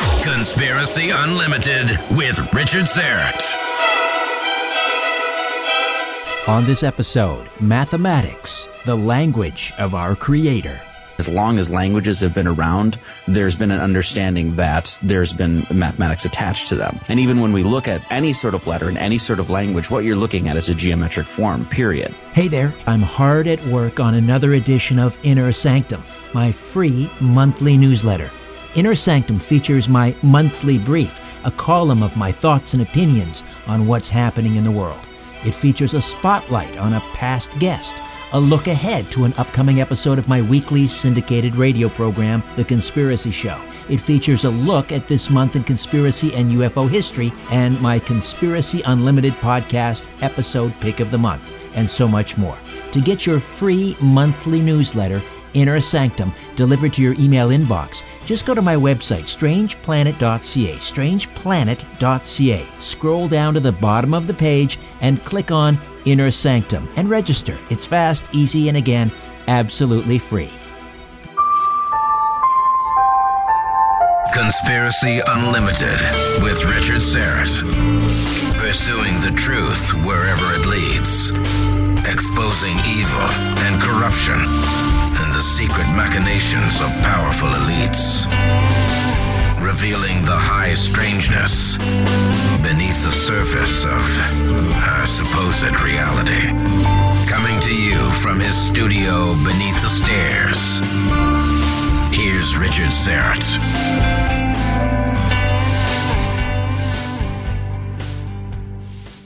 Conspiracy Unlimited with Richard Syrett. On this episode, mathematics, the language of our Creator. As long as languages have been around, there's been an understanding that there's been mathematics attached to them. And even when we look at any sort of letter in any sort of language, what you're looking at is a geometric form, period. Hey there, I'm hard at work on another edition of Inner Sanctum, my free monthly newsletter. Inner Sanctum features my monthly brief, a column of my thoughts and opinions on what's happening in the world. It features a spotlight on a past guest, a look ahead to an upcoming episode of my weekly syndicated radio program, The Conspiracy Show. It features a look at this month in conspiracy and UFO history, and my Conspiracy Unlimited podcast episode pick of the month, and so much more. To get your free monthly newsletter, Inner Sanctum delivered to your email inbox, just go to my website, strangeplanet.ca, strangeplanet.ca. Scroll down to the bottom of the page and click on Inner Sanctum and register. It's fast, easy, and again, absolutely free. Conspiracy Unlimited with Richard Syrett. Pursuing the truth wherever it leads. Exposing evil and corruption the secret machinations of powerful elites. Revealing the high strangeness beneath the surface of our supposed reality. Coming to you from his studio beneath the stairs. Here's Richard Syrett.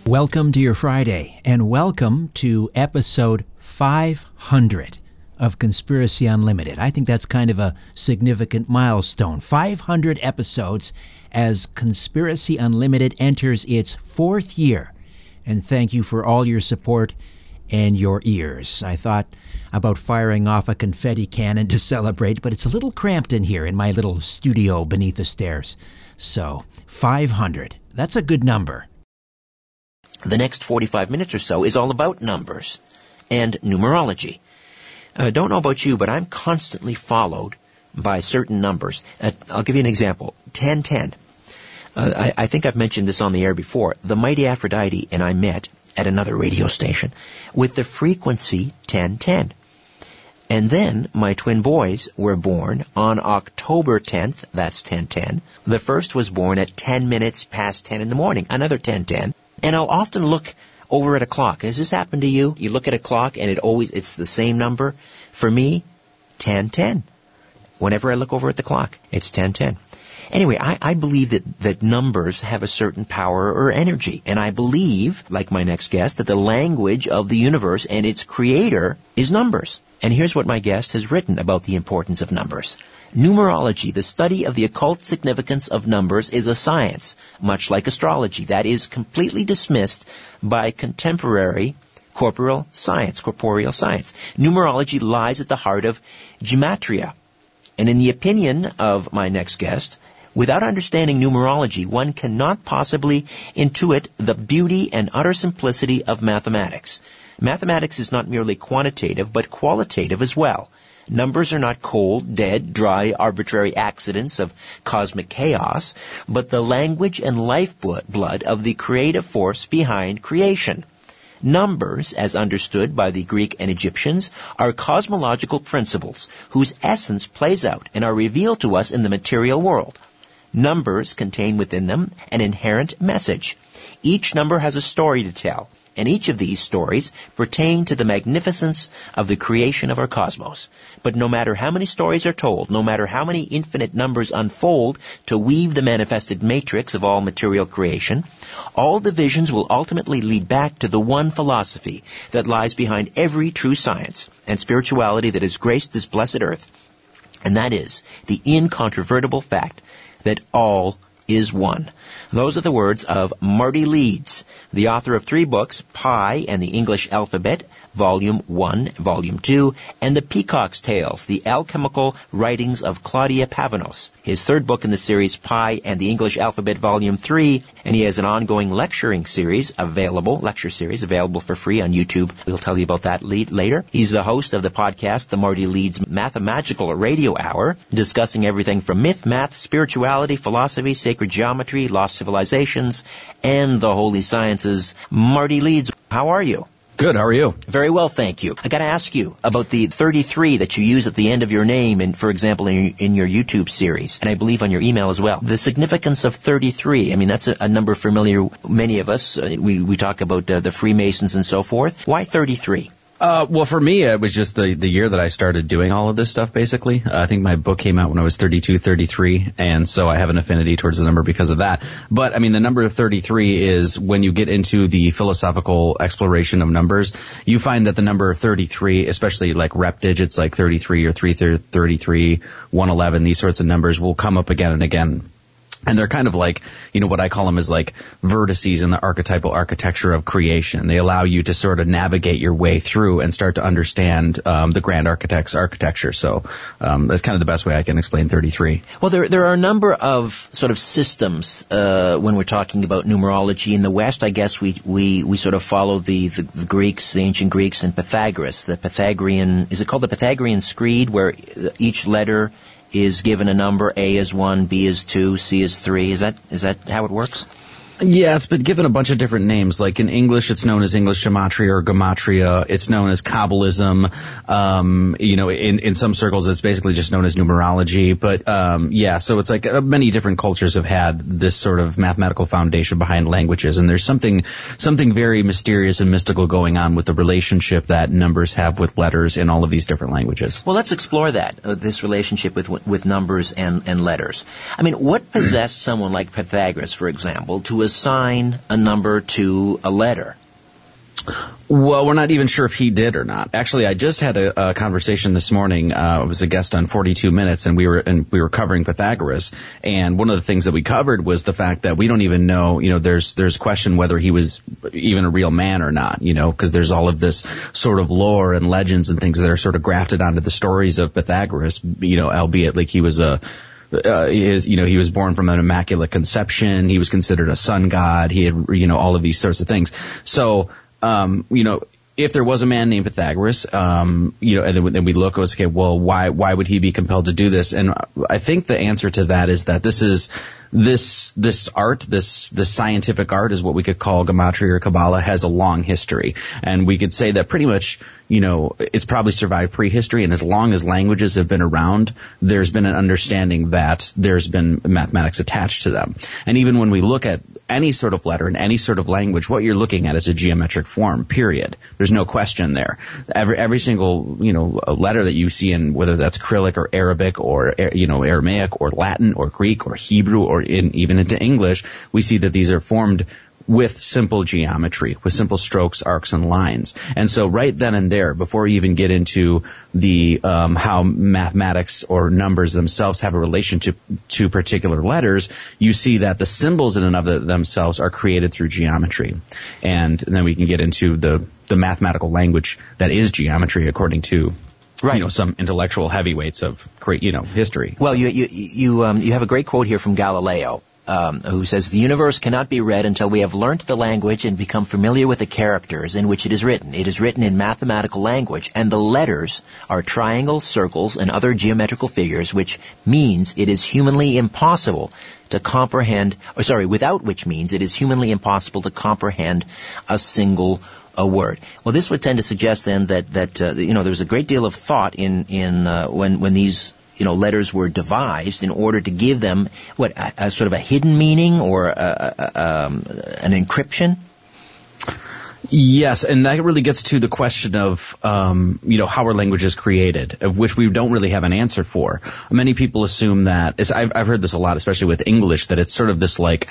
Welcome to your Friday, and welcome to episode 500 of Conspiracy Unlimited. I think that's kind of a significant milestone. 500 episodes as Conspiracy Unlimited enters its fourth year. And thank you for all your support and your ears. I thought about firing off a confetti cannon to celebrate, but it's a little cramped in here in my little studio beneath the stairs. So, 500. That's a good number. The next 45 minutes or so is all about numbers and numerology. Uh, don't know about you, but I'm constantly followed by certain numbers. Uh, I'll give you an example. 1010. Uh, I, I, think I've mentioned this on the air before. The mighty Aphrodite and I met at another radio station with the frequency 1010. And then my twin boys were born on October 10th, that's 1010. The first was born at 10 minutes past 10 in the morning, another 1010. And I'll often look over at a clock. Has this happened to you? You look at a clock and it always, it's the same number. For me, 1010. Whenever I look over at the clock, it's 1010. Anyway, I, I believe that, that numbers have a certain power or energy. And I believe, like my next guest, that the language of the universe and its creator is numbers. And here's what my guest has written about the importance of numbers. Numerology, the study of the occult significance of numbers, is a science, much like astrology, that is completely dismissed by contemporary corporeal science, corporeal science. Numerology lies at the heart of gematria. And in the opinion of my next guest, Without understanding numerology, one cannot possibly intuit the beauty and utter simplicity of mathematics. Mathematics is not merely quantitative, but qualitative as well. Numbers are not cold, dead, dry, arbitrary accidents of cosmic chaos, but the language and lifeblood of the creative force behind creation. Numbers, as understood by the Greek and Egyptians, are cosmological principles whose essence plays out and are revealed to us in the material world. Numbers contain within them an inherent message. Each number has a story to tell, and each of these stories pertain to the magnificence of the creation of our cosmos. But no matter how many stories are told, no matter how many infinite numbers unfold to weave the manifested matrix of all material creation, all divisions will ultimately lead back to the one philosophy that lies behind every true science and spirituality that has graced this blessed earth. And that is the incontrovertible fact that all is one. Those are the words of Marty Leeds, the author of three books, Pi and the English Alphabet, Volume 1, Volume 2, and The Peacock's Tales, the alchemical writings of Claudia Pavonis. His third book in the series, Pi and the English Alphabet, Volume 3, and he has an ongoing lecturing series available, lecture series available for free on YouTube. We'll tell you about that later. He's the host of the podcast, The Marty Leeds Mathemagical Radio Hour, discussing everything from myth, math, spirituality, philosophy, sacred geometry, lost civilizations, and the holy sciences. Marty Leeds, how are you? Good. How are you? Very well, thank you. I got to ask you about the 33 that you use at the end of your name, and for example, in your, in your, YouTube series, and I believe on your email as well. The significance of 33. I mean, that's a, a number familiar. Many of us uh, we we talk about uh, the Freemasons and so forth. Why 33? Uh, well, for me, it was just the, the year that I started doing all of this stuff, basically. Uh, I think my book came out when I was 32, 33, and so I have an affinity towards the number because of that. But, I mean, the number 33 is when you get into the philosophical exploration of numbers, you find that the number 33, especially like rep digits like 33 or 333, 111, these sorts of numbers will come up again and again and they're kind of like, you know, what I call them is like vertices in the archetypal architecture of creation. They allow you to sort of navigate your way through and start to understand um, the grand architect's architecture. So um, that's kind of the best way I can explain 33. Well, there there are a number of sort of systems uh, when we're talking about numerology in the West. I guess we we, we sort of follow the, the, the Greeks, the ancient Greeks, and Pythagoras. The Pythagorean is it called the Pythagorean screed, where each letter is given a number. A is one, B is two, C is three. Is that is that how it works? Yeah, it's been given a bunch of different names. Like in English, it's known as English gematria or gematria. It's known as Kabbalism. Um, you know, in, in some circles, it's basically just known as numerology. But um, yeah, so it's like uh, many different cultures have had this sort of mathematical foundation behind languages, and there's something something very mysterious and mystical going on with the relationship that numbers have with letters in all of these different languages. Well, let's explore that uh, this relationship with with numbers and and letters. I mean, what possessed someone like Pythagoras, for example, to assign a number to a letter? Well, we're not even sure if he did or not. Actually, I just had a, a conversation this morning. Uh, I was a guest on 42 Minutes, and we were and we were covering Pythagoras. And one of the things that we covered was the fact that we don't even know. You know, there's there's question whether he was even a real man or not. You know, because there's all of this sort of lore and legends and things that are sort of grafted onto the stories of Pythagoras. You know, albeit like he was a uh, his, you know, he was born from an immaculate conception. He was considered a sun god. He had, you know, all of these sorts of things. So, um, you know, if there was a man named Pythagoras, um, you know, and then, then we look, okay, well, why, why would he be compelled to do this? And I think the answer to that is that this is this this art, this this scientific art, is what we could call gematria or Kabbalah, has a long history, and we could say that pretty much, you know, it's probably survived prehistory, and as long as languages have been around, there's been an understanding that there's been mathematics attached to them, and even when we look at any sort of letter in any sort of language, what you're looking at is a geometric form. Period. There's no question there. Every every single you know letter that you see in whether that's Cyrillic or Arabic or you know Aramaic or Latin or Greek or Hebrew or in, even into English, we see that these are formed with simple geometry, with simple strokes, arcs, and lines. And so right then and there, before you even get into the um, how mathematics or numbers themselves have a relation to, to particular letters, you see that the symbols in and of themselves are created through geometry. And then we can get into the, the mathematical language that is geometry according to Right. You know, some intellectual heavyweights of great, you know, history. Well, you you you um, you have a great quote here from Galileo um, who says the universe cannot be read until we have learnt the language and become familiar with the characters in which it is written. It is written in mathematical language, and the letters are triangles, circles, and other geometrical figures, which means it is humanly impossible to comprehend, or sorry, without which means it is humanly impossible to comprehend a single a word. Well, this would tend to suggest then that that uh, you know there was a great deal of thought in in uh, when when these you know letters were devised in order to give them what a, a sort of a hidden meaning or a, a, um, an encryption. Yes, and that really gets to the question of, um, you know, how are languages created, of which we don't really have an answer for. Many people assume that, I've, I've heard this a lot, especially with English, that it's sort of this like,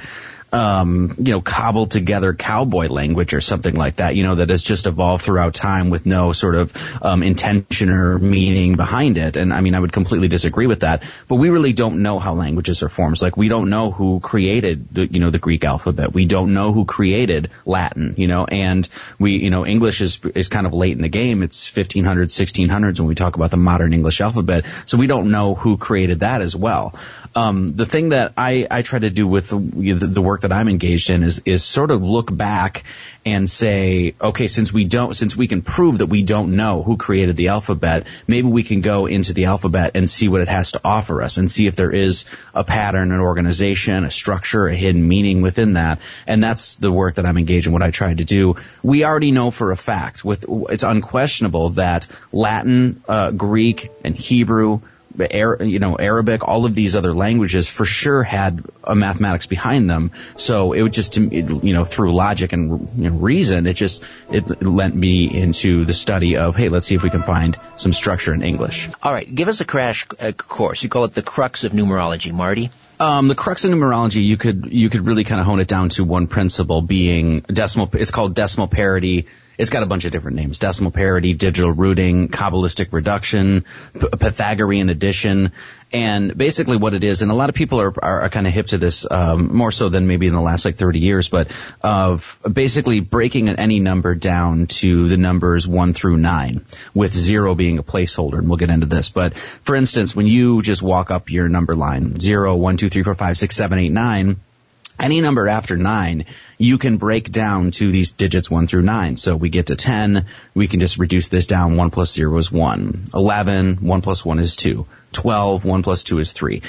um, you know, cobbled together cowboy language or something like that, you know, that has just evolved throughout time with no sort of um, intention or meaning behind it. And I mean, I would completely disagree with that. But we really don't know how languages are formed. Like, we don't know who created, the, you know, the Greek alphabet. We don't know who created Latin, you know, and we, you know, English is is kind of late in the game. It's 1500s, 1600s when we talk about the modern English alphabet. So we don't know who created that as well. Um, the thing that I, I try to do with the, the work that I'm engaged in is is sort of look back and say, okay, since we don't, since we can prove that we don't know who created the alphabet, maybe we can go into the alphabet and see what it has to offer us and see if there is a pattern, an organization, a structure, a hidden meaning within that. And that's the work that I'm engaged in. What I try to do. We already know for a fact, with it's unquestionable that Latin, uh, Greek, and Hebrew you know, Arabic, all of these other languages for sure had a mathematics behind them. So it would just, you know, through logic and you know, reason, it just, it lent me into the study of, hey, let's see if we can find some structure in English. All right. Give us a crash uh, course. You call it the crux of numerology, Marty. Um, the crux of numerology, you could you could really kind of hone it down to one principle, being decimal. It's called decimal parity it's got a bunch of different names: decimal parity, digital rooting, kabbalistic reduction, P- Pythagorean addition, and basically what it is. And a lot of people are are, are kind of hip to this um, more so than maybe in the last like 30 years, but of basically breaking any number down to the numbers one through nine, with zero being a placeholder. And we'll get into this. But for instance, when you just walk up your number line, zero, one, two, three, four, five, six, seven, eight, nine any number after nine, you can break down to these digits one through nine. So we get to 10, we can just reduce this down. One plus zero is one. 11, one plus one is two. 12, one plus two is three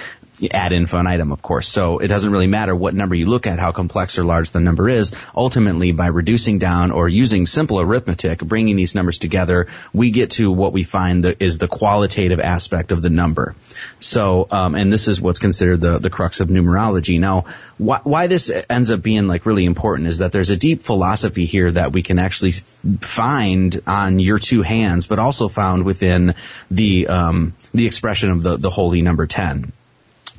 ad infinitum, of course. So it doesn't really matter what number you look at, how complex or large the number is. Ultimately, by reducing down or using simple arithmetic, bringing these numbers together, we get to what we find that is the qualitative aspect of the number. So, um, and this is what's considered the, the crux of numerology. Now, why, why this ends up being like really important is that there's a deep philosophy here that we can actually find on your two hands, but also found within the, um, the expression of the, the holy number 10.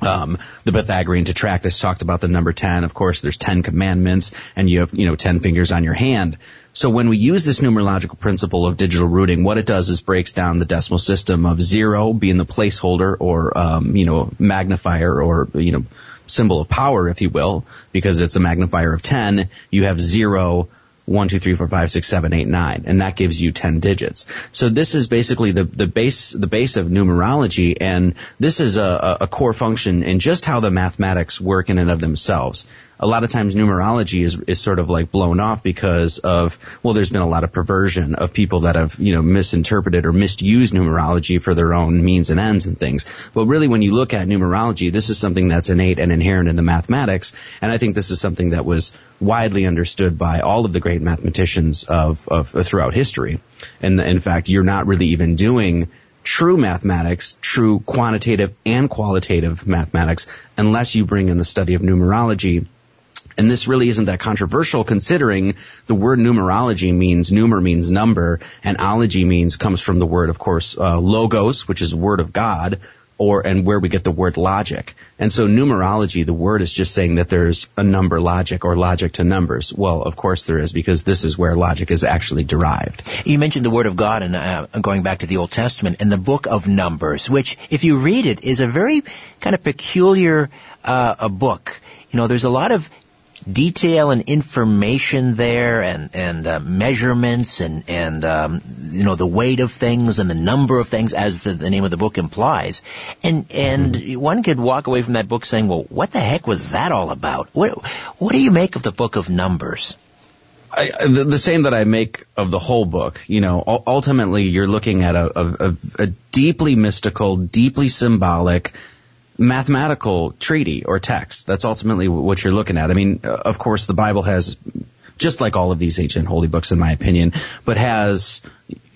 Um, the Pythagorean Tetractys talked about the number 10. Of course, there's 10 commandments and you have, you know, 10 fingers on your hand. So when we use this numerological principle of digital rooting, what it does is breaks down the decimal system of zero being the placeholder or, um, you know, magnifier or, you know, symbol of power, if you will, because it's a magnifier of 10. You have zero, one, two, three, four, five, six, seven, eight, nine, and that gives you ten digits. So this is basically the, the base the base of numerology, and this is a, a core function in just how the mathematics work in and of themselves. A lot of times numerology is, is sort of like blown off because of, well, there's been a lot of perversion of people that have, you know, misinterpreted or misused numerology for their own means and ends and things. But really, when you look at numerology, this is something that's innate and inherent in the mathematics. And I think this is something that was widely understood by all of the great mathematicians of, of, of throughout history. And in fact, you're not really even doing true mathematics, true quantitative and qualitative mathematics, unless you bring in the study of numerology. And this really isn't that controversial considering the word numerology means numer means number and ology means comes from the word, of course, uh, logos, which is word of God, or and where we get the word logic. And so numerology, the word is just saying that there's a number logic or logic to numbers. Well, of course there is because this is where logic is actually derived. You mentioned the word of God and uh, going back to the Old Testament and the book of Numbers, which if you read it is a very kind of peculiar uh, a book. You know, there's a lot of detail and information there and and uh, measurements and and um, you know the weight of things and the number of things as the, the name of the book implies and and mm-hmm. one could walk away from that book saying well what the heck was that all about what what do you make of the book of numbers I, the, the, same that I make of the whole book. You know, ultimately, you're looking at a, a, a deeply mystical, deeply symbolic, mathematical treaty or text. That's ultimately what you're looking at. I mean, uh, of course, the Bible has, just like all of these ancient holy books, in my opinion, but has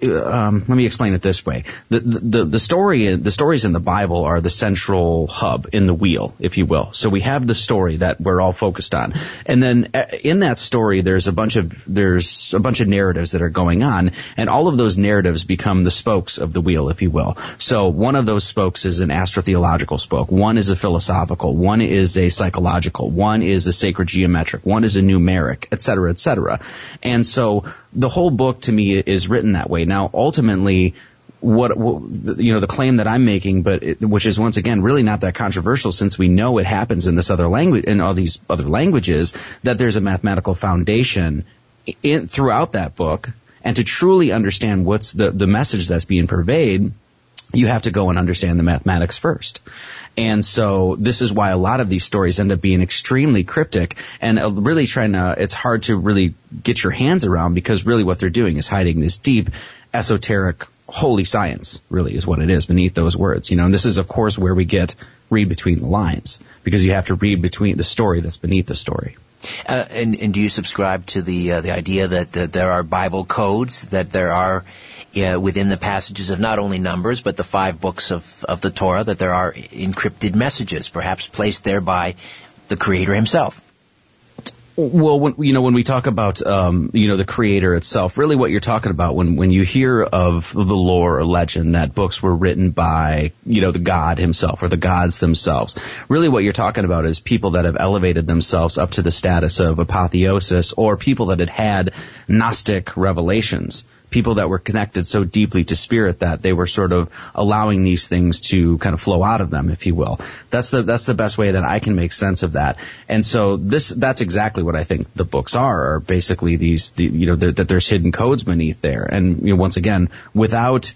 um, let me explain it this way: the, the the story the stories in the Bible are the central hub in the wheel, if you will. So we have the story that we're all focused on, and then uh, in that story, there's a bunch of there's a bunch of narratives that are going on, and all of those narratives become the spokes of the wheel, if you will. So one of those spokes is an astrotheological spoke, one is a philosophical, one is a psychological, one is a sacred geometric, one is a numeric, et cetera, et cetera. And so the whole book to me is written that way. Now, ultimately, what, you know the claim that I'm making, but it, which is once again really not that controversial since we know it happens in this other language in all these other languages that there's a mathematical foundation in, throughout that book, and to truly understand what's the the message that's being purveyed, you have to go and understand the mathematics first. And so this is why a lot of these stories end up being extremely cryptic and uh, really trying to, it's hard to really get your hands around because really what they're doing is hiding this deep esoteric holy science really is what it is beneath those words, you know, and this is of course where we get read between the lines because you have to read between the story that's beneath the story. Uh, and, and, do you subscribe to the uh, the idea that, that, there are Bible codes, that there are uh, within the passages of not only Numbers but the five books of, of the Torah, that there are encrypted messages, perhaps placed there by the Creator Himself? Well, when, you know, when we talk about, um, you know, the creator itself, really what you're talking about when, when you hear of the lore or legend that books were written by, you know, the God himself or the gods themselves, really what you're talking about is people that have elevated themselves up to the status of apotheosis or people that had had Gnostic revelations people that were connected so deeply to spirit that they were sort of allowing these things to kind of flow out of them, if you will. That's the that's the best way that I can make sense of that. And so this that's exactly what I think the books are. Are basically these the, you know that there's hidden codes beneath there. And you know once again without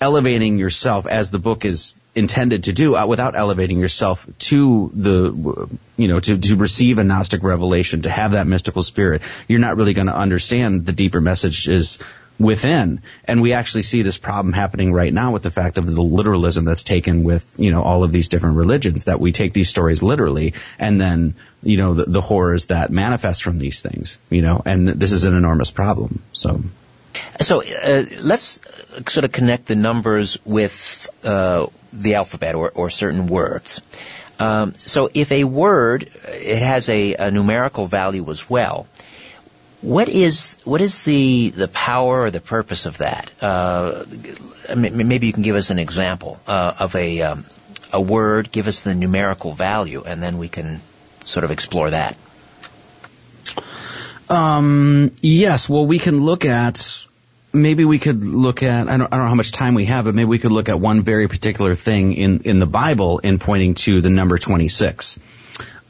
elevating yourself as the book is intended to do uh, without elevating yourself to the you know to, to receive a gnostic revelation to have that mystical spirit you're not really going to understand the deeper messages within. And we actually see this problem happening right now with the fact of the literalism that's taken with, you know, all of these different religions, that we take these stories literally and then, you know, the, the horrors that manifest from these things, you know, and this is an enormous problem. So. So uh, let's sort of connect the numbers with uh, the alphabet or, or certain words. Um, so if a word it has a, a numerical value as well, what is what is the the power or the purpose of that? Uh, maybe you can give us an example uh, of a um, a word. Give us the numerical value, and then we can sort of explore that. Um, yes. Well, we can look at. Maybe we could look at. I don't, I don't know how much time we have, but maybe we could look at one very particular thing in in the Bible in pointing to the number twenty six.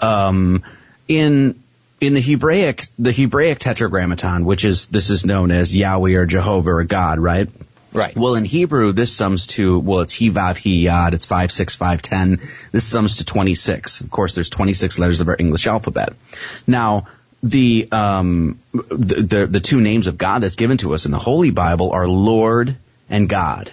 Um, in in the Hebraic, the Hebraic tetragrammaton, which is, this is known as Yahweh or Jehovah or God, right? Right. Well, in Hebrew, this sums to, well, it's he, vav, he, yad. It's 5, 6, 5, 10. This sums to 26. Of course, there's 26 letters of our English alphabet. Now, the, um, the, the, the two names of God that's given to us in the Holy Bible are Lord and God.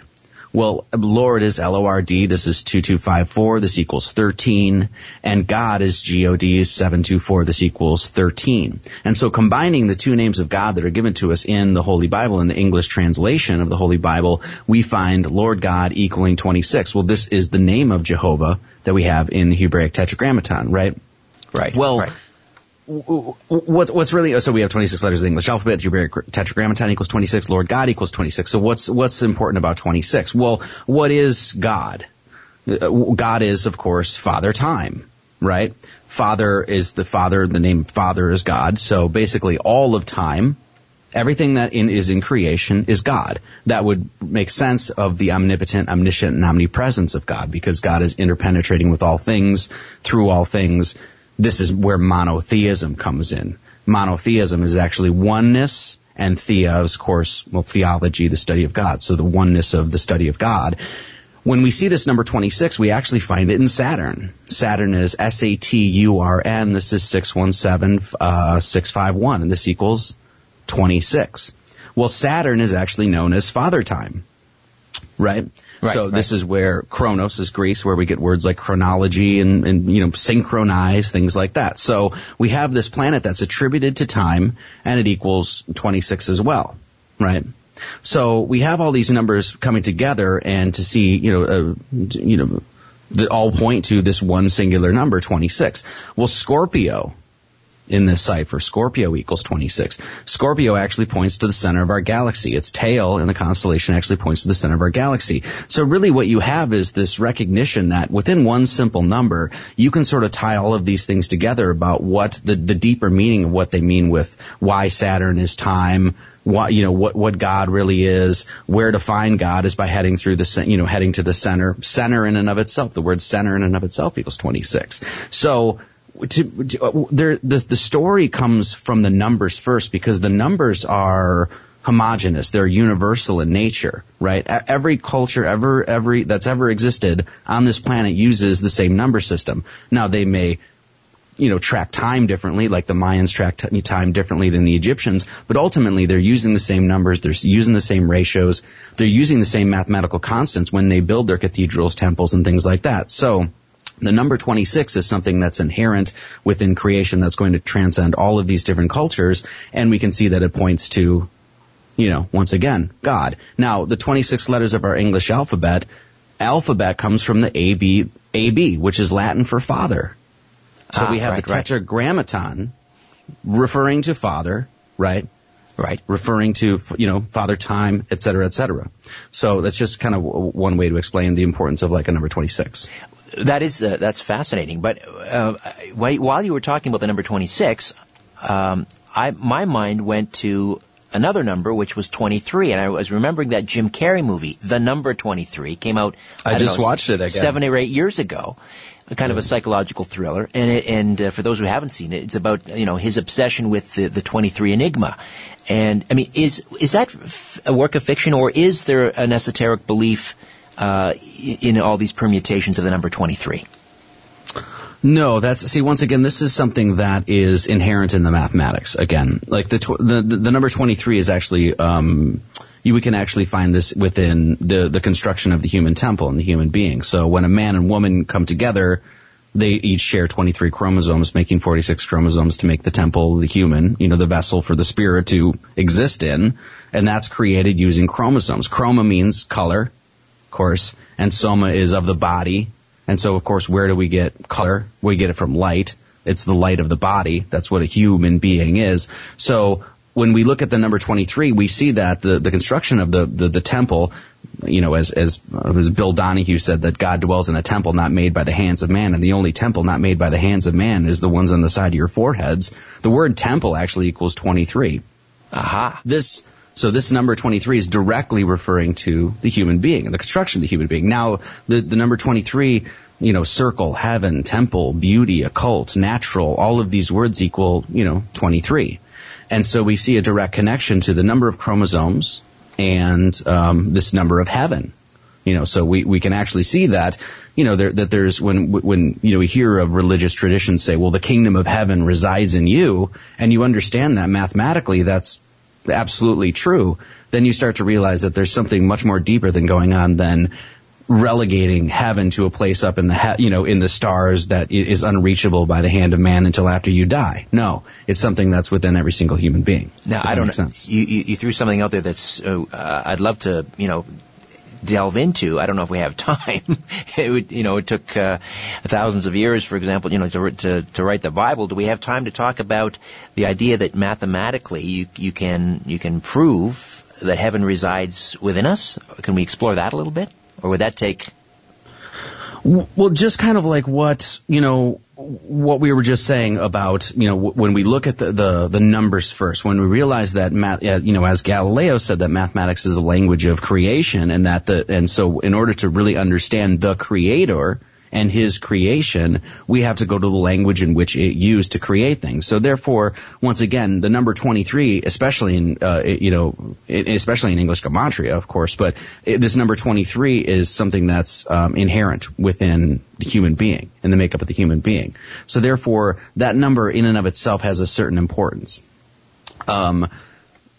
Well, Lord is L-O-R-D. This is 2254. This equals 13. And God is G-O-D is 724. This equals 13. And so combining the two names of God that are given to us in the Holy Bible, in the English translation of the Holy Bible, we find Lord God equaling 26. Well, this is the name of Jehovah that we have in the Hebraic Tetragrammaton, right? Right. Well, right. What's what's really so we have 26 letters of the English alphabet. The Tetragrammaton equals 26. Lord God equals 26. So what's what's important about 26? Well, what is God? Uh, God is, of course, Father Time, right? Father is the Father. The name Father is God. So basically, all of time, everything that in, is in creation is God. That would make sense of the omnipotent, omniscient, and omnipresence of God because God is interpenetrating with all things, through all things this is where monotheism comes in. Monotheism is actually oneness and thea of course, well, theology, the study of God. So the oneness of the study of God. When we see this number 26, we actually find it in Saturn. Saturn is S-A-T-U-R-N. This is 617, uh, 651, and this equals 26. Well, Saturn is actually known as father time, right? Right, so right. this is where Chronos is Greece, where we get words like chronology and, and, you know, synchronize, things like that. So we have this planet that's attributed to time and it equals 26 as well, right? So we have all these numbers coming together and to see, you know, uh, you know, that all point to this one singular number, 26. Well, Scorpio in this cipher. Scorpio equals 26. Scorpio actually points to the center of our galaxy. Its tail in the constellation actually points to the center of our galaxy. So really what you have is this recognition that within one simple number, you can sort of tie all of these things together about what the, the deeper meaning of what they mean with why Saturn is time, what you know what what God really is, where to find God is by heading through the you know heading to the center. Center in and of itself, the word center in and of itself equals 26. So to, to, uh, there, the, the story comes from the numbers first because the numbers are homogenous. They're universal in nature, right? Every culture ever, every, that's ever existed on this planet uses the same number system. Now they may, you know, track time differently, like the Mayans track time differently than the Egyptians, but ultimately they're using the same numbers, they're using the same ratios, they're using the same mathematical constants when they build their cathedrals, temples, and things like that. So, the number 26 is something that's inherent within creation that's going to transcend all of these different cultures, and we can see that it points to, you know, once again, God. Now, the 26 letters of our English alphabet, alphabet comes from the AB, AB, which is Latin for father. So Ah, we have right, the right. tetragrammaton referring to father, right? Right. referring to you know father time et cetera et cetera so that's just kind of w- one way to explain the importance of like a number 26 That is uh, that's fascinating. But uh, while you were talking about the number 26, um, I my mind went to another number which was 23, and I was remembering that Jim Carrey movie, The Number 23, came out. I don't just know, watched it again. seven or eight years ago. A kind of a psychological thriller, and it, and uh, for those who haven't seen it, it's about you know his obsession with the, the 23 Enigma, and I mean is is that a work of fiction or is there an esoteric belief uh, in all these permutations of the number 23? No that's see once again this is something that is inherent in the mathematics again like the tw- the, the, number 23 is actually um you, we can actually find this within the the construction of the human temple and the human being so when a man and woman come together they each share 23 chromosomes, making 46 chromosomes to make the temple, the human, you know, the vessel for the spirit to exist in. And that's created using chromosomes. Chroma means color, of course, and soma is of the body. And so, of course, where do we get color? We get it from light. It's the light of the body. That's what a human being is. So, when we look at the number 23, we see that the, the construction of the, the, the temple, you know, as, as, as Bill Donahue said, that God dwells in a temple not made by the hands of man, and the only temple not made by the hands of man is the ones on the side of your foreheads. The word temple actually equals 23 Aha. this so this number 23 is directly referring to the human being and the construction of the human being. Now, the, the number 23, you know, circle, heaven, temple, beauty, occult, natural, all of these words equal, you know, 23. And so we see a direct connection to the number of chromosomes and um, this number of heaven. You know, so we, we can actually see that, you know, there, that there's when when you know we hear of religious traditions say, well, the kingdom of heaven resides in you, and you understand that mathematically, that's absolutely true. Then you start to realize that there's something much more deeper than going on than relegating heaven to a place up in the he- you know in the stars that is unreachable by the hand of man until after you die. No, it's something that's within every single human being. Now I don't know. Sense. You, you, you threw something out there that's uh, uh, I'd love to you know delve into. I don't know if we have time. it would, you know, it took uh, thousands of years, for example, you know, to, to, to write the Bible. Do we have time to talk about the idea that mathematically you you can you can prove that heaven resides within us? Can we explore that a little bit? or would that take? Well, just kind of like what you know, what we were just saying about you know when we look at the the, the numbers first, when we realize that math, you know, as Galileo said that mathematics is a language of creation, and that the and so in order to really understand the Creator, and his creation, we have to go to the language in which it used to create things. So therefore, once again, the number 23, especially in, uh, you know, especially in English gematria, of course, but this number 23 is something that's um, inherent within the human being and the makeup of the human being. So therefore, that number in and of itself has a certain importance. Um,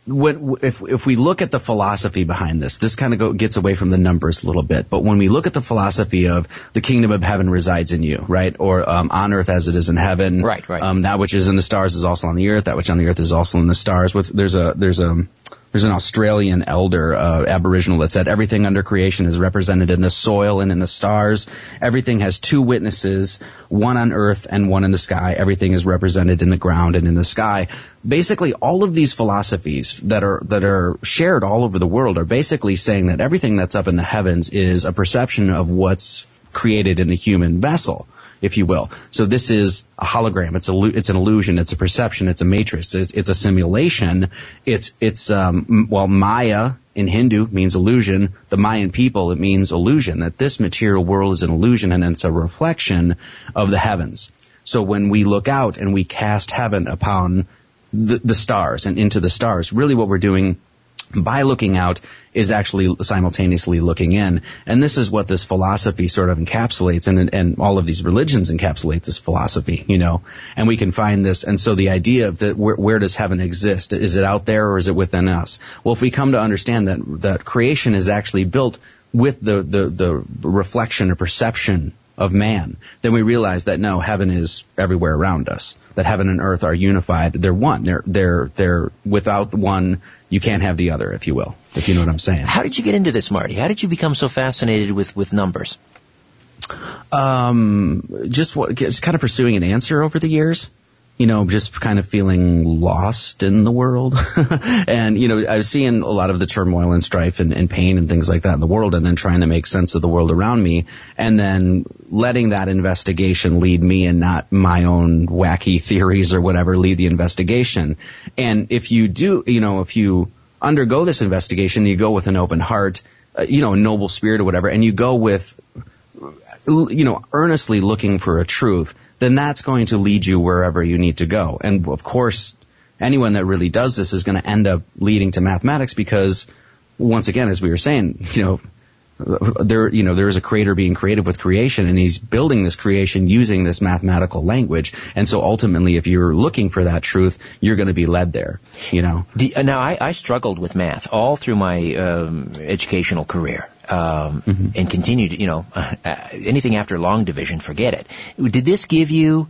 when, if if we look at the philosophy behind this, this kind of go, gets away from the numbers a little bit. But when we look at the philosophy of the kingdom of heaven resides in you, right, or um, on earth as it is in heaven, right, right. Um, that which is in the stars is also on the earth. That which on the earth is also in the stars. What's, there's a there's a there's an Australian elder, uh, Aboriginal, that said everything under creation is represented in the soil and in the stars. Everything has two witnesses, one on earth and one in the sky. Everything is represented in the ground and in the sky. Basically, all of these philosophies that are that are shared all over the world are basically saying that everything that's up in the heavens is a perception of what's created in the human vessel if you will. So this is a hologram. It's a it's an illusion. It's a perception. It's a matrix. It's, it's a simulation. It's it's um, well Maya in Hindu means illusion. The Mayan people it means illusion. That this material world is an illusion and it's a reflection of the heavens. So when we look out and we cast heaven upon the, the stars and into the stars, really what we're doing by looking out is actually simultaneously looking in. And this is what this philosophy sort of encapsulates and, and all of these religions encapsulate this philosophy, you know, and we can find this. And so the idea of that, where, where does heaven exist? Is it out there or is it within us? Well, if we come to understand that, that creation is actually built with the, the, the reflection or perception of man, then we realize that no, heaven is everywhere around us. That heaven and earth are unified. They're one. They're they're they're without one, you can't have the other, if you will. If you know what I'm saying. How did you get into this, Marty? How did you become so fascinated with with numbers? Um, just what, just kind of pursuing an answer over the years you know, just kind of feeling lost in the world. and, you know, I was seeing a lot of the turmoil and strife and, and, pain and things like that in the world and then trying to make sense of the world around me and then letting that investigation lead me and not my own wacky theories or whatever lead the investigation. And if you do, you know, if you undergo this investigation, you go with an open heart, uh, you know, a noble spirit or whatever, and you go with, you know, earnestly looking for a truth, then that's going to lead you wherever you need to go. And of course, anyone that really does this is going to end up leading to mathematics because once again, as we were saying, you know, there, you know, there is a creator being creative with creation and he's building this creation using this mathematical language. And so ultimately, if you're looking for that truth, you're going to be led there, you know. The, now, I, I, struggled with math all through my um, educational career um, mm-hmm. and continued, you know, uh, anything after long division, forget it. Did this give you,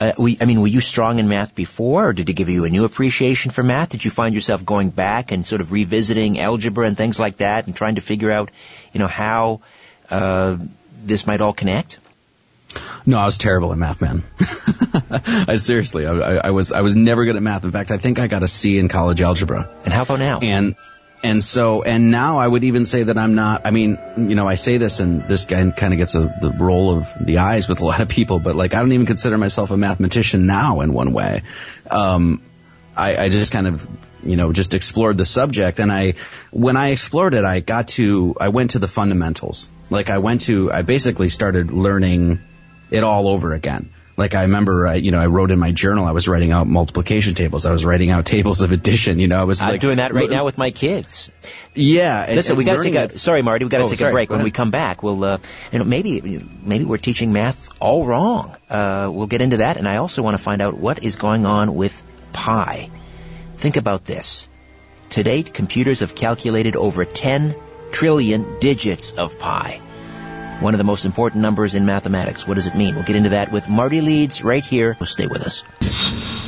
uh, we, I mean, were you strong in math before, or did it give you a new appreciation for math? Did you find yourself going back and sort of revisiting algebra and things like that, and trying to figure out, you know, how uh, this might all connect? No, I was terrible at math, man. I seriously, I, I, was I was never good at math. In fact, I think I got a C in college algebra. And how about now? And and so, and now I would even say that I'm not, I mean, you know, I say this and this guy kind of gets a, the roll of the eyes with a lot of people, but like, I don't even consider myself a mathematician now in one way. Um, I, I just kind of, you know, just explored the subject and I, when I explored it, I got to, I went to the fundamentals. Like I went to, I basically started learning it all over again Like I remember, uh, you know, I wrote in my journal, I was writing out multiplication tables. I was writing out tables of addition. You know, I was I'm like, doing that right now with my kids. Yeah. and- Listen, and we got to take learning a sorry, Marty. We got to Oh, take sorry, a break. When we come back, we'll uh, you know maybe maybe we're teaching math all wrong. Uh, we'll get into that, and I also want to find out what is going on with pi. Think about this. To date, computers have calculated over 10 trillion digits of pi. One of the most important numbers in mathematics. What does it mean? We'll get into that with Marty Leeds right here. Stay with us.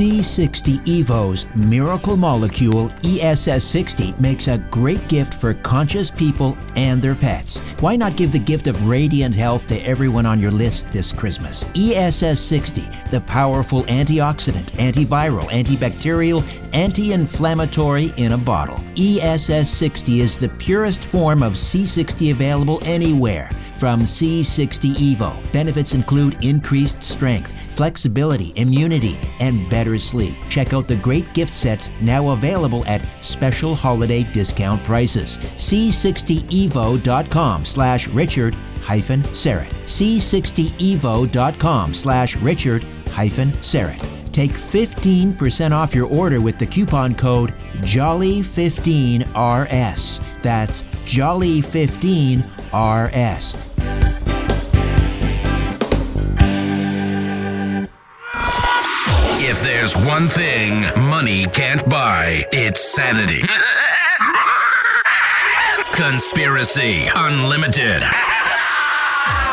C60 Evo's Miracle Molecule E ESS60 makes a great gift for conscious people and their pets. Why not give the gift of radiant health to everyone on your list this Christmas? E ESS60, the powerful antioxidant, antiviral, antibacterial, anti-inflammatory in a bottle. E ESS60 is the purest form of C60 available anywhere from C60 Evo. Benefits include increased strength, flexibility, immunity, and better sleep. Check out the great gift sets now available at special holiday discount prices. C60evo.com slash Richard hyphen Syrett. C60evo.com slash Richard hyphen Syrett. Take 15% off your order with the coupon code JOLLY15RS. That's JOLLY15RS. If there's one thing money can't buy, it's sanity. Conspiracy Unlimited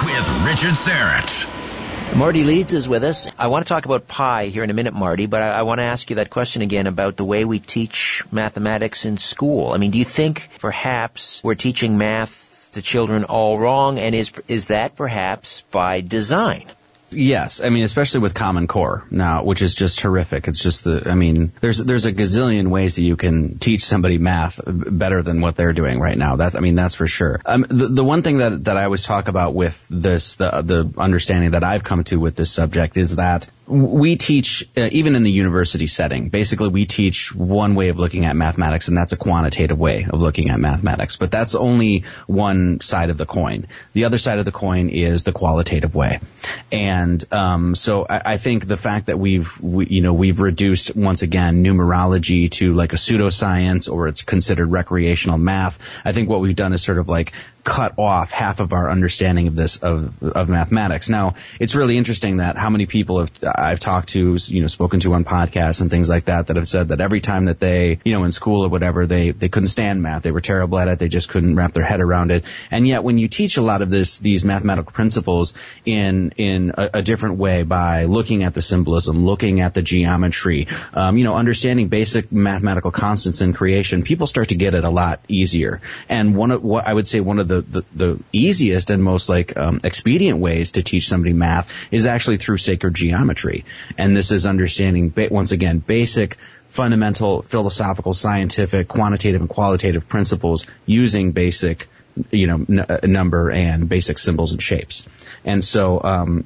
with Richard Syrett. Marty Leeds is with us. I want to talk about pi here in a minute, Marty, but I, I want to ask you that question again about the way we teach mathematics in school. I mean, do you think perhaps we're teaching math to children all wrong, and is is that perhaps by design? Yes, I mean, especially with Common Core now, which is just horrific. It's just the, I mean, there's there's a gazillion ways that you can teach somebody math better than what they're doing right now. That's, I mean, that's for sure. Um, the the one thing that that I always talk about with this, the the understanding that I've come to with this subject is that we teach, uh, even in the university setting, basically we teach one way of looking at mathematics, and that's a quantitative way of looking at mathematics. But that's only one side of the coin. The other side of the coin is the qualitative way. And um, so I, I think the fact that we've, we, you know, we've reduced once again numerology to like a pseudoscience or it's considered recreational math. I think what we've done is sort of like cut off half of our understanding of this of of mathematics. Now, it's really interesting that how many people have I've talked to, you know, spoken to on podcasts and things like that that have said that every time that they, you know, in school or whatever, they they couldn't stand math. They were terrible at it. They just couldn't wrap their head around it. And yet, when you teach a lot of this these mathematical principles in in a, a different way by looking at the symbolism, looking at the geometry, um, you know, understanding basic mathematical constants in creation, people start to get it a lot easier. And one of what I would say one of the the, the easiest and most like um, expedient ways to teach somebody math is actually through sacred geometry. And this is understanding ba- once again basic fundamental philosophical, scientific, quantitative, and qualitative principles using basic, you know, n- uh, number and basic symbols and shapes. And so, um,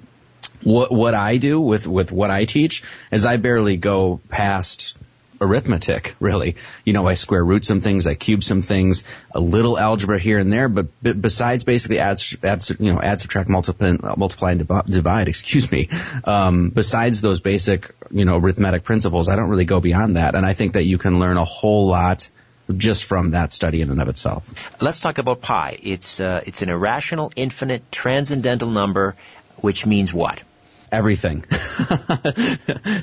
what what I do with with what I teach is I barely go past arithmetic really you know i square root some things i cube some things a little algebra here and there but b- besides basically add, add you know add subtract multiply multiply and divi- divide excuse me um, besides those basic you know arithmetic principles i don't really go beyond that and i think that you can learn a whole lot just from that study in and of itself Let's talk about pi. It's uh, it's an irrational, infinite, transcendental number, which means what? Everything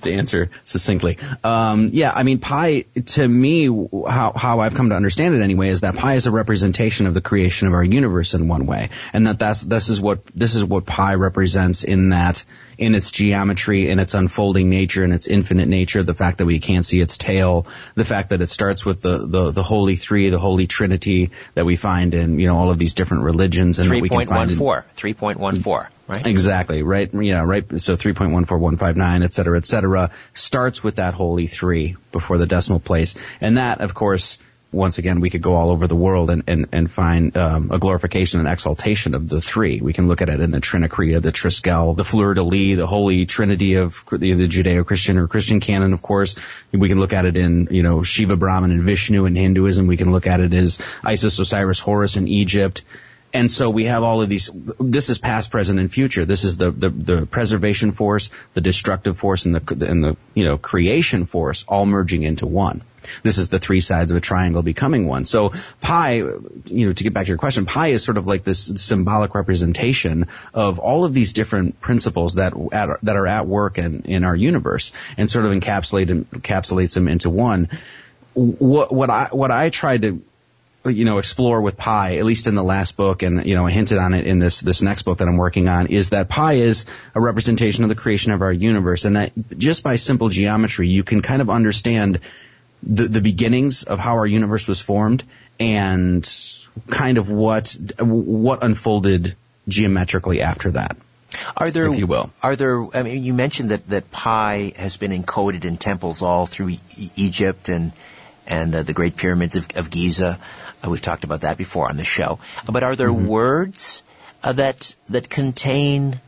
to answer succinctly um, yeah i mean pi to me how, how i've come to understand it anyway is that pi is a representation of the creation of our universe in one way and that that's this is what this is what pi represents in that in its geometry in its unfolding nature in its infinite nature the fact that we can't see its tail the fact that it starts with the the, the holy three the holy trinity that we find in you know all of these different religions and that we can find in- 3.14. 3.14, right? Exactly, right? Yeah, right. So 3.14159, et cetera, et cetera, starts with that holy three before the decimal place. And that, of course, once again, we could go all over the world and, and, and find um, a glorification and exaltation of the three. We can look at it in the Trinacria, the Triskel, the Fleur de Lis, the Holy Trinity of the, the Judeo-Christian or Christian canon, of course. We can look at it in, you know, Shiva, Brahman, and Vishnu in Hinduism. We can look at it as Isis, Osiris, Horus in Egypt And so we have all of these, this is past, present, and future. This is the, the, the preservation force, the destructive force, and the, and the, you know, creation force all merging into one. This is the three sides of a triangle becoming one. So pi, you know, to get back to your question, pi is sort of like this symbolic representation of all of these different principles that at, that are at work in, in our universe and sort of encapsulate encapsulates them into one. What, what I, what I tried to you know explore with pi at least in the last book and you know I hinted on it in this this next book that I'm working on is that pi is a representation of the creation of our universe and that just by simple geometry you can kind of understand the the beginnings of how our universe was formed and kind of what what unfolded geometrically after that are there, if you will. Are there? I mean, you mentioned that that pi has been encoded in temples all through e- Egypt and and uh, the Great Pyramids of, of Giza. Uh, we've talked about that before on the show. But are there mm-hmm. words uh, that that contain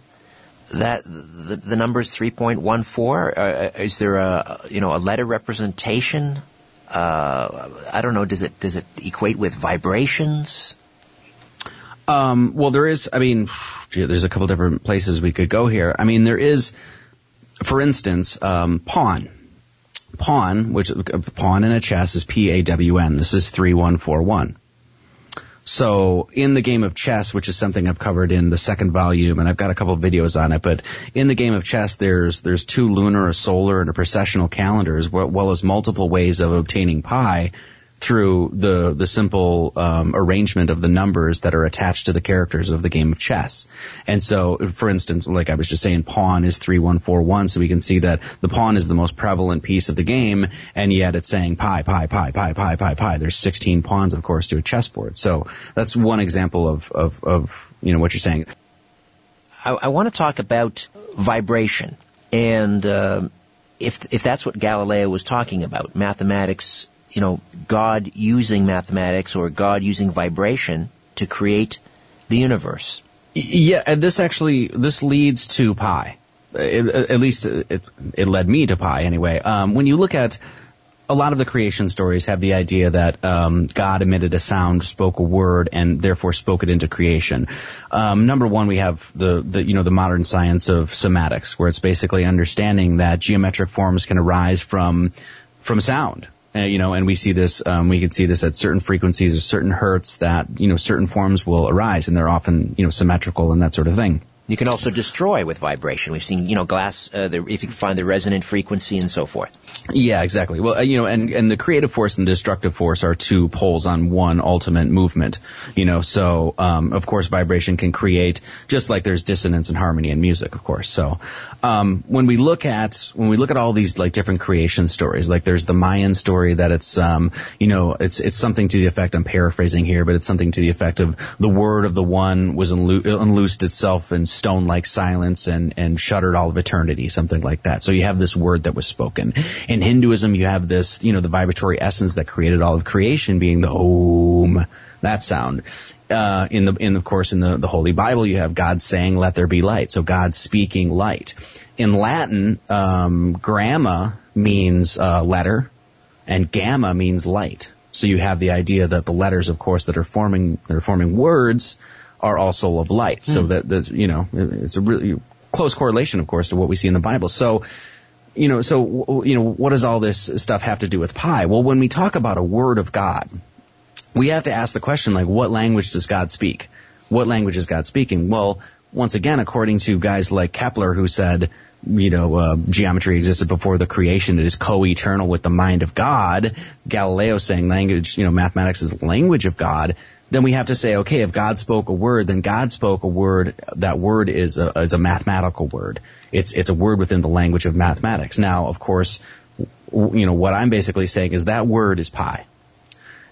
that the, the numbers 3.14? Uh, uh, is there a you know a letter representation? Uh, I don't know. Does it does it equate with vibrations? Um, well, there is. I mean, there's a couple different places we could go here. I mean, there is, for instance, um, pawn pawn, which pawn in a chess is P-A-W-N. This is 3141. So in the game of chess, which is something I've covered in the second volume, and I've got a couple videos on it, but in the game of chess, there's there's two lunar, a solar, and a precessional calendars, as well as multiple ways of obtaining pi through the the simple um, arrangement of the numbers that are attached to the characters of the game of chess. And so, for instance, like I was just saying, pawn is three one four one, so we can see that the pawn is the most prevalent piece of the game, and yet it's saying pi pi pi pi pi pi pi. There's 16 pawns, of course, to a chessboard. So that's one example of of, of you know what you're saying. I, I want to talk about vibration and. Uh, if if that's what Galileo was talking about, mathematics you know, God using mathematics or God using vibration to create the universe. Yeah, and this actually this leads to pi. It, at least it, it, led me to pi anyway. Um, when you look at a lot of the creation stories have the idea that um, God emitted a sound, spoke a word, and therefore spoke it into creation. Um, number one, we have the, the you know the modern science of cymatics, where it's basically understanding that geometric forms can arise from from sound. Uh, you know, and we see this, um, we can see this at certain frequencies or certain hertz that, you know, certain forms will arise and they're often, you know, symmetrical and that sort of thing. You can also destroy with vibration. We've seen, you know, glass, uh, the, if you can find the resonant frequency and so forth. Yeah, exactly. Well, uh, you know, and, and the creative force and destructive force are two poles on one ultimate movement, you know, so, um, of course, vibration can create, just like there's dissonance and harmony in music, of course. So, um, when we look at, when we look at all these, like, different creation stories, like there's the Mayan story that it's, um, you know, it's, it's something to the effect, I'm paraphrasing here, but it's something to the effect of the word of the one was unlo- unloosed itself and stone like silence and, and shuttered all of eternity, something like that. So you have this word that was spoken. In Hinduism, you have this, you know, the vibratory essence that created all of creation being the Om, that sound. Uh, in the, in of course, in the, the Holy Bible, you have God saying, let there be light. So God speaking light. In Latin, um, gramma means, uh, letter and gamma means light. So you have the idea that the letters, of course, that are forming, that are forming words, are also of light. So hmm. that, that, you know, it's a really close correlation, of course, to what we see in the Bible. So, you know, so, you know, what does all this stuff have to do with pi? Well, when we talk about a word of God, we have to ask the question, like, what language does God speak? What language is God speaking? Well, once again, according to guys like Kepler, who said, you know, uh, geometry existed before the creation. It is co-eternal with the mind of God. Galileo saying language, you know, mathematics is language of God then we have to say, okay, if God spoke a word, then God spoke a word. That word is a, is a mathematical word. It's it's a word within the language of mathematics. Now, of course, you know what I'm basically saying is that word is pi,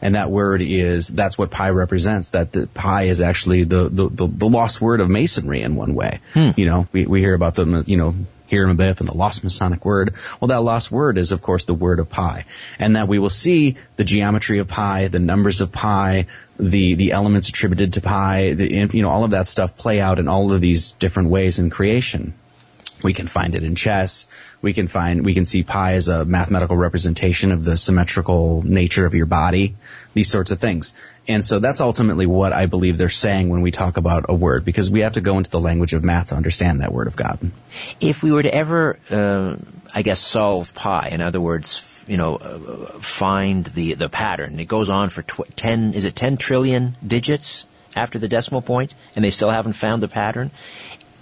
and that word is that's what pi represents. That the pi is actually the the, the, the lost word of masonry in one way. Hmm. You know, we we hear about the you know Hiram Abiff and the lost Masonic word. Well, that lost word is, of course, the word of pi. And that we will see the geometry of pi, the numbers of pi, the, the elements attributed to pi, the, you know, all of that stuff play out in all of these different ways in creation. We can find it in chess. We can find, we can see pi as a mathematical representation of the symmetrical nature of your body, these sorts of things. And so that's ultimately what I believe they're saying when we talk about a word, because we have to go into the language of math to understand that word of God. If we were to ever, uh, I guess, solve pi, in other words, you know, uh, find the, the pattern, it goes on for tw- 10, is it 10 trillion digits? after the decimal point and they still haven't found the pattern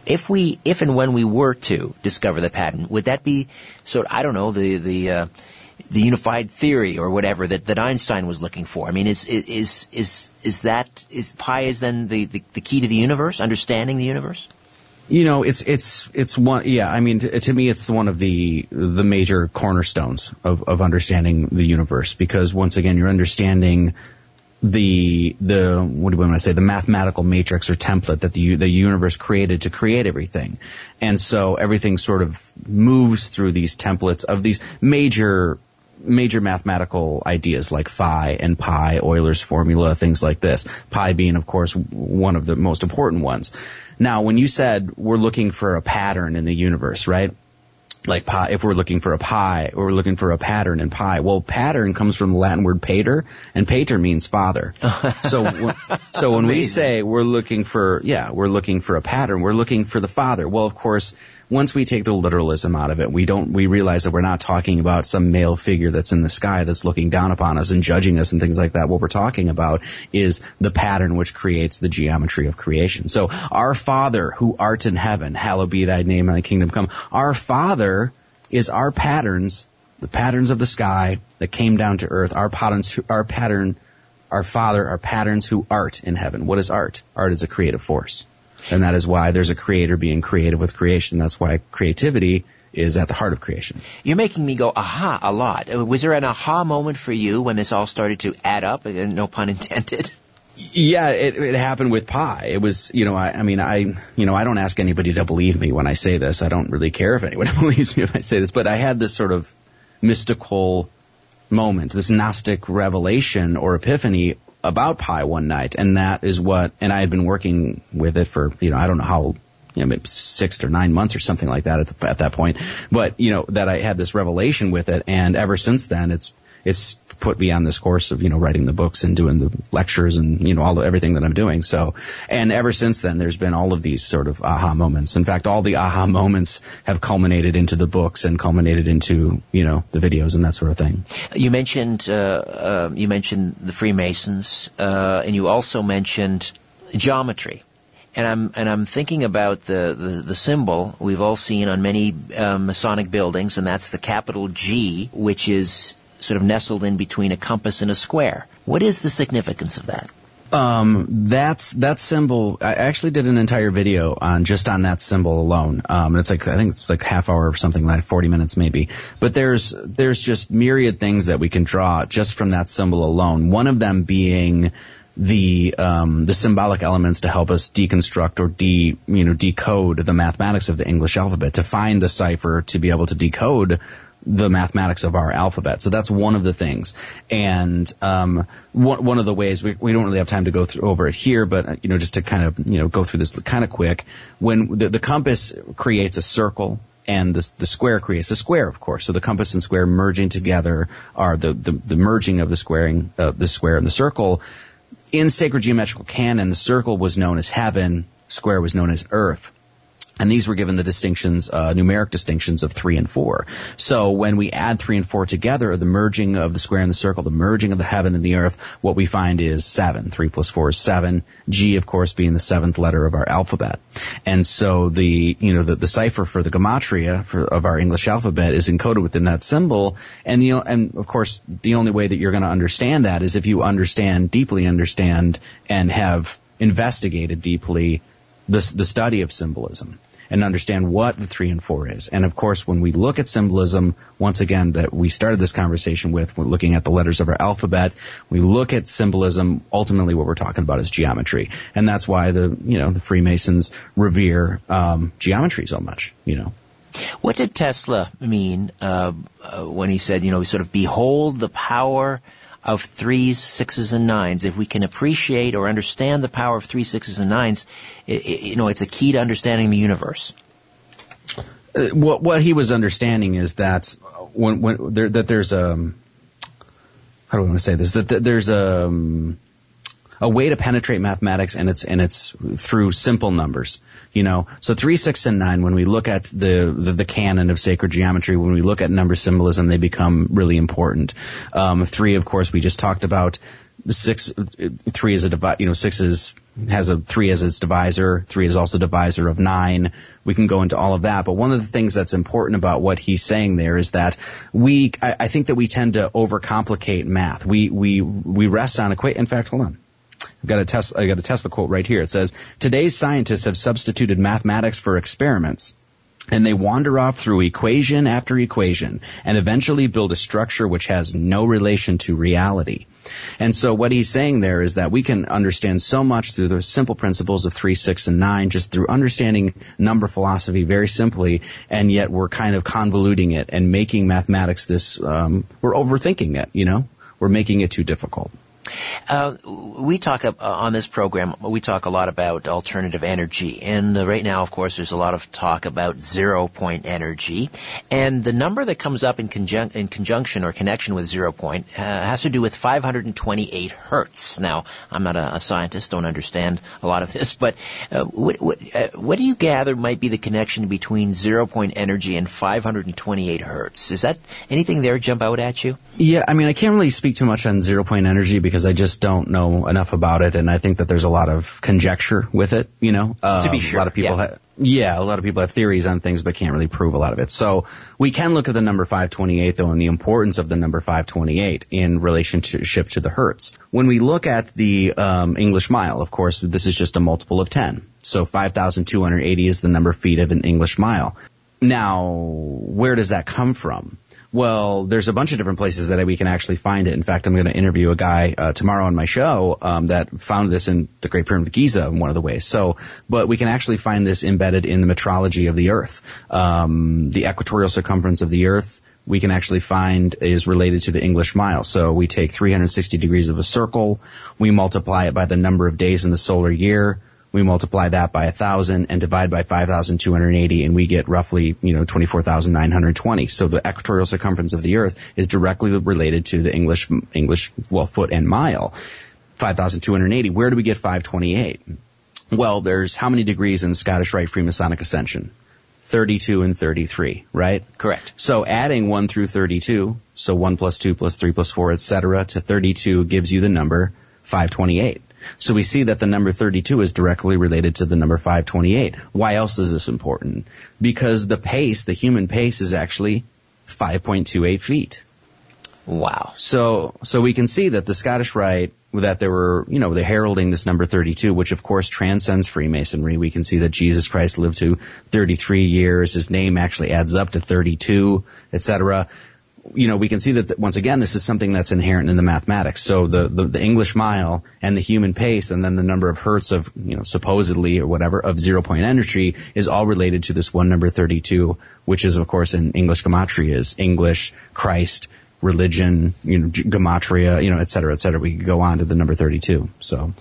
if we, if and when we were to discover the pattern, would that be sort of, I don't know, the, the, uh, the unified theory or whatever that, that Einstein was looking for. I mean, is, is, is, is that, is pi is then the, the, the key to the universe, understanding the universe? You know, it's, it's, it's one, yeah, I mean, to, to me, it's one of the, the major cornerstones of, of understanding the universe because once again, you're understanding the the what do we want to say the mathematical matrix or template that the the universe created to create everything, and so everything sort of moves through these templates of these major major mathematical ideas like phi and pi, Euler's formula, things like this. Pi being, of course, one of the most important ones. Now, when you said we're looking for a pattern in the universe, right? Like pi, if we're looking for a pi, or we're looking for a pattern in pi. Well, pattern comes from the Latin word pater, and pater means father. so, so when we say we're looking for, yeah, we're looking for a pattern, we're looking for the father. Well, of course, once we take the literalism out of it, we don't, we realize that we're not talking about some male figure that's in the sky that's looking down upon us and judging us and things like that. What we're talking about is the pattern which creates the geometry of creation. So our Father who art in heaven, hallowed be thy name and thy kingdom come. Our Father is our patterns, the patterns of the sky that came down to earth, our patterns, our pattern, our Father, our patterns who art in heaven. What is art? Art is a creative force. And that is why there's a creator being creative with creation. That's why creativity is at the heart of creation. You're making me go aha a lot. Was there an aha moment for you when this all started to add up? Uh, no pun intended. Yeah, it, it happened with pi. It was, you know, I, I mean, I, you know, I don't ask anybody to believe me when I say this. I don't really care if anyone believes me if I say this, but I had this sort of mystical moment, this Gnostic revelation or epiphany about pi one night, and that is what. And I had been working with it for you know I don't know how you know, maybe six or nine months or something like that at, the, at that point. But you know that I had this revelation with it, and ever since then, it's it's put me on this course of you know writing the books and doing the lectures and you know all the, everything that I'm doing. So, and ever since then, there's been all of these sort of aha moments. In fact, all the aha moments have culminated into the books and culminated into you know the videos and that sort of thing. You mentioned uh, uh, you mentioned the Freemasons, uh, and you also mentioned geometry and I'm and I'm thinking about the, the, the symbol we've all seen on many uh, Masonic buildings, and that's the capital G, which is sort of nestled in between a compass and a square. What is the significance of that? Um, that's that symbol. I actually did an entire video on just on that symbol alone. Um, it's like I think it's like half hour or something like forty minutes maybe. But there's there's just myriad things that we can draw just from that symbol alone. One of them being the um, the symbolic elements to help us deconstruct or de you know decode the mathematics of the English alphabet to find the cipher to be able to decode the mathematics of our alphabet. So that's one of the things. And um, one, one of the ways we, we don't really have time to go through over it here, but uh, you know just to kind of you know go through this kind of quick. When the, the compass creates a circle and the, the square creates a square, of course. So the compass and square merging together are the, the, the merging of the squaring, uh, the square and the circle. In sacred geometrical canon, the circle was known as heaven, square was known as earth. And these were given the distinctions, uh, numeric distinctions of three and four. So when we add three and four together, the merging of the square and the circle, the merging of the heaven and the earth, what we find is seven. Three plus four is seven. G, of course, being the seventh letter of our alphabet. And so the, you know, the, the cipher for the gematria for, of our English alphabet is encoded within that symbol. And the, and of course, the only way that you're going to understand that is if you understand, deeply understand, and have investigated deeply the, the study of symbolism and understand what the three and four is. And of course, when we look at symbolism, once again, that we started this conversation with, we're looking at the letters of our alphabet. We look at symbolism. Ultimately, what we're talking about is geometry, and that's why the you know the Freemasons revere um, geometry so much. You know. What did Tesla mean uh, uh, when he said, you know, sort of behold the power of threes, sixes, and nines. If we can appreciate or understand the power of three, sixes, and nines, it, it, you know, it's a key to understanding the universe. Uh, what what he was understanding is that when when there, that there's a um, how do I want to say this that, that there's a um, a way to penetrate mathematics and it's and it's through simple numbers you know? So 3 6 and 9 when we look at the the, the canon of sacred geometry when we look at number symbolism they become really important. Um, 3 of course we just talked about six three is a divi- you know six is has a three as its divisor three is also divisor of nine. We can go into all of that but one of the things that's important about what he's saying there is that we i, I think that we tend to overcomplicate math. We we we rest on equate in fact hold on I've got a test I got a Tesla quote right here. It says, "Today's scientists have substituted mathematics for experiments." And they wander off through equation after equation and eventually build a structure which has no relation to reality. And so what he's saying there is that we can understand so much through the simple principles of 3, 6, and 9, just through understanding number philosophy very simply, and yet we're kind of convoluting it and making mathematics this, um, we're overthinking it, you know? We're making it too difficult. Uh, we talk uh, on this program. We talk a lot about alternative energy, and uh, right now, of course, there's a lot of talk about zero point energy, and the number that comes up in, conjun- in conjunction or connection with zero point uh, has to do with 528 hertz. Now, I'm not a, a, scientist, don't understand a lot of this, but uh, what, what, what do you gather might be the connection between zero point energy and 528 hertz? Is that anything there jump out at you? Yeah, I mean, I can't really speak too much on zero point energy because I just don't know enough about it, and I think that there's a lot of conjecture with it. You know, um, to be sure, a lot of people yeah. have. Yeah, a lot of people have theories on things, but can't really prove a lot of it. So we can look at the number 528 though, and the importance of the number 528 in relationship to the hertz. When we look at the um, English mile, of course, this is just a multiple of 10. So 5,280 is the number feet of an English mile. Now, where does that come from? Well, there's a bunch of different places that we can actually find it. In fact, I'm going to interview a guy uh, tomorrow on my show um, that found this in the Great Pyramid of Giza in one of the ways. So, but we can actually find this embedded in the metrology of the Earth, um, the equatorial circumference of the Earth. We can actually find is related to the English mile. So we take 360 degrees of a circle, we multiply it by the number of days in the solar year, we multiply that by a thousand and divide by 5,280 and we get roughly, you know, 24,920. So the equatorial circumference of the earth is directly related to the English, English, well, foot and mile. 5,280. Where do we get 528? Well, there's how many degrees in Scottish Rite Freemasonic Ascension? 32 and 33, right? Correct. So adding 1 through 32, so 1 plus 2 plus 3 plus 4, etc., to 32 gives you the number 528. So we see that the number 32 is directly related to the number 528. Why else is this important? Because the pace, the human pace is actually 5.28 feet. Wow. So, so we can see that the Scottish Rite, that there were, you know, they're heralding this number 32, which of course transcends Freemasonry. We can see that Jesus Christ lived to 33 years. His name actually adds up to 32, etc you know, we can see that once again, this is something that's inherent in the mathematics. So the, the, the, English mile and the human pace and then the number of hertz of, you know, supposedly or whatever of zero point energy is all related to this one number 32, which is of course in English gematria is English, Christ, religion, you know, gematria, you know, et cetera, et cetera. We could go on to the number 32. So.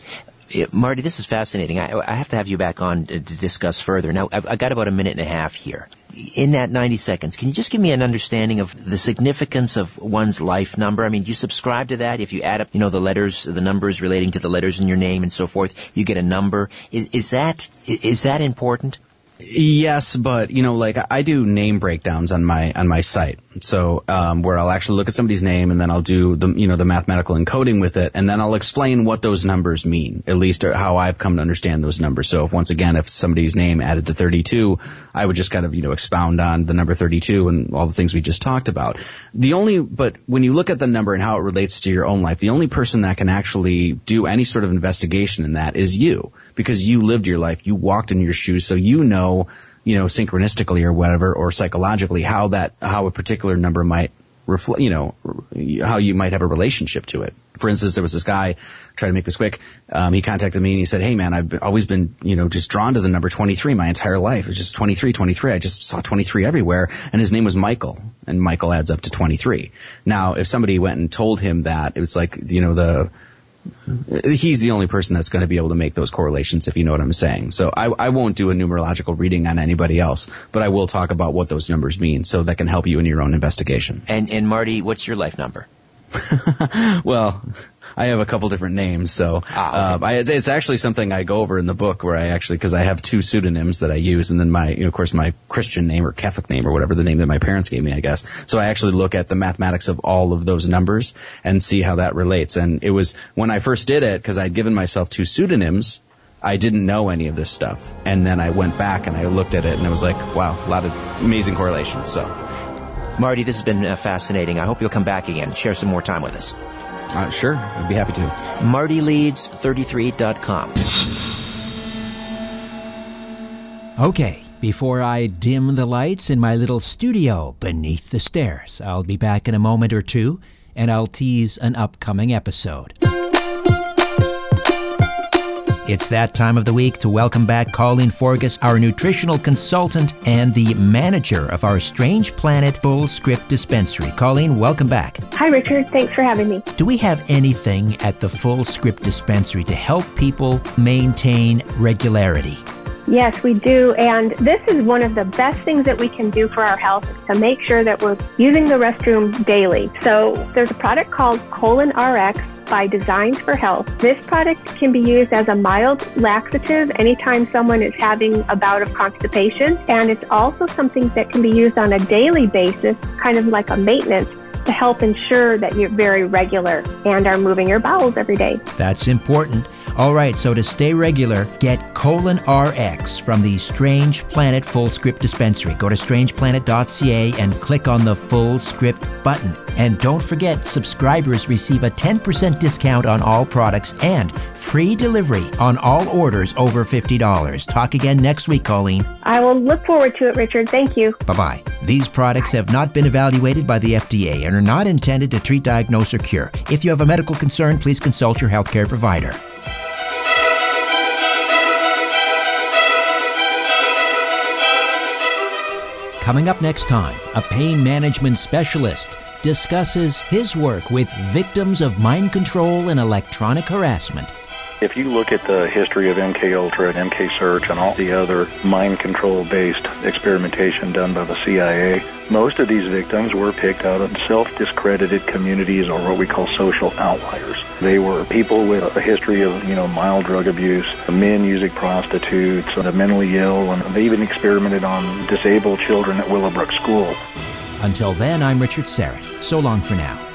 Marty, this is fascinating. I, I, have to have you back on to, discuss further. Now, I've, I've, got about a minute and a half here. In that 90 seconds, can you just give me an understanding of the significance of one's life number? I mean, do you subscribe to that? If you add up, you know, the letters, the numbers relating to the letters in your name and so forth, you get a number. Is, is that is that important? Yes, but you know, like I do name breakdowns on my on my site. So um, where I'll actually look at somebody's name and then I'll do the you know the mathematical encoding with it, and then I'll explain what those numbers mean, at least how I've come to understand those numbers. So if once again, if somebody's name added to 32, I would just kind of you know expound on the number 32 and all the things we just talked about. The only, but when you look at the number and how it relates to your own life, the only person that can actually do any sort of investigation in that is you, because you lived your life, you walked in your shoes, so you know know, you know, synchronistically or whatever, or psychologically, how that, how a particular number might reflect, you know, how you might have a relationship to it. For instance, there was this guy, try to make this quick, um, he contacted me and he said, hey man, I've always been, you know, just drawn to the number 23 my entire life. It's just 23, 23. I just saw 23 everywhere. And his name was Michael. And Michael adds up to 23. Now, if somebody went and told him that, it was like, you know, the, he's the only person that's going to be able to make those correlations, if you know what I'm saying. So I, I won't do a numerological reading on anybody else, but I will talk about what those numbers mean, so that can help you in your own investigation. And and Marty, what's your life number? well, I have a couple different names, so ah, okay. uh, I, it's actually something I go over in the book where I actually because I have two pseudonyms that I use, and then my, you know, of course, my Christian name or Catholic name or whatever the name that my parents gave me, I guess. So I actually look at the mathematics of all of those numbers and see how that relates. And it was when I first did it because I'd given myself two pseudonyms. I didn't know any of this stuff, and then I went back and I looked at it, and it was like, wow, a lot of amazing correlations. So. Marty, this has been uh, fascinating. I hope you'll come back again, share some more time with us. Uh, sure, I'd be happy to. MartyLeeds33.com. Okay, before I dim the lights in my little studio beneath the stairs, I'll be back in a moment or two and I'll tease an upcoming episode. It's that time of the week to welcome back Colleen Forgus, our nutritional consultant and the manager of our Strange Planet Fullscript Dispensary. Colleen, welcome back. Hi, Richard. Thanks for having me. Do we have anything at the Fullscript Dispensary to help people maintain regularity? Yes, we do. And this is one of the best things that we can do for our health is to make sure that we're using the restroom daily. So there's a product called Colon RX by Designs for Health. This product can be used as a mild laxative anytime someone is having a bout of constipation. And it's also something that can be used on a daily basis, kind of like a maintenance to help ensure that you're very regular and are moving your bowels every day. That's important. All right, so to stay regular, get Colon RX from the Strange Planet Fullscript Dispensary. Go to strangeplanet.ca and click on the Fullscript button. And don't forget, subscribers receive a 10% discount on all products and free delivery on all orders over $50. Talk again next week, Colleen. I will look forward to it, Richard. Thank you. Bye bye. These products have not been evaluated by the FDA and are not intended to treat, diagnose, or cure. If you have a medical concern, please consult your healthcare provider. Coming up next time, a pain management specialist discusses his work with victims of mind control and electronic harassment if you look at the history of MK Ultra and MK Search and all the other mind control based experimentation done by the CIA, most of these victims were picked out of self-discredited communities or what we call social outliers. They were people with a history of, you know, mild drug abuse, men using prostitutes, the mentally ill, and they even experimented on disabled children at Willowbrook School. Until then, I'm Richard Syrett. So long for now.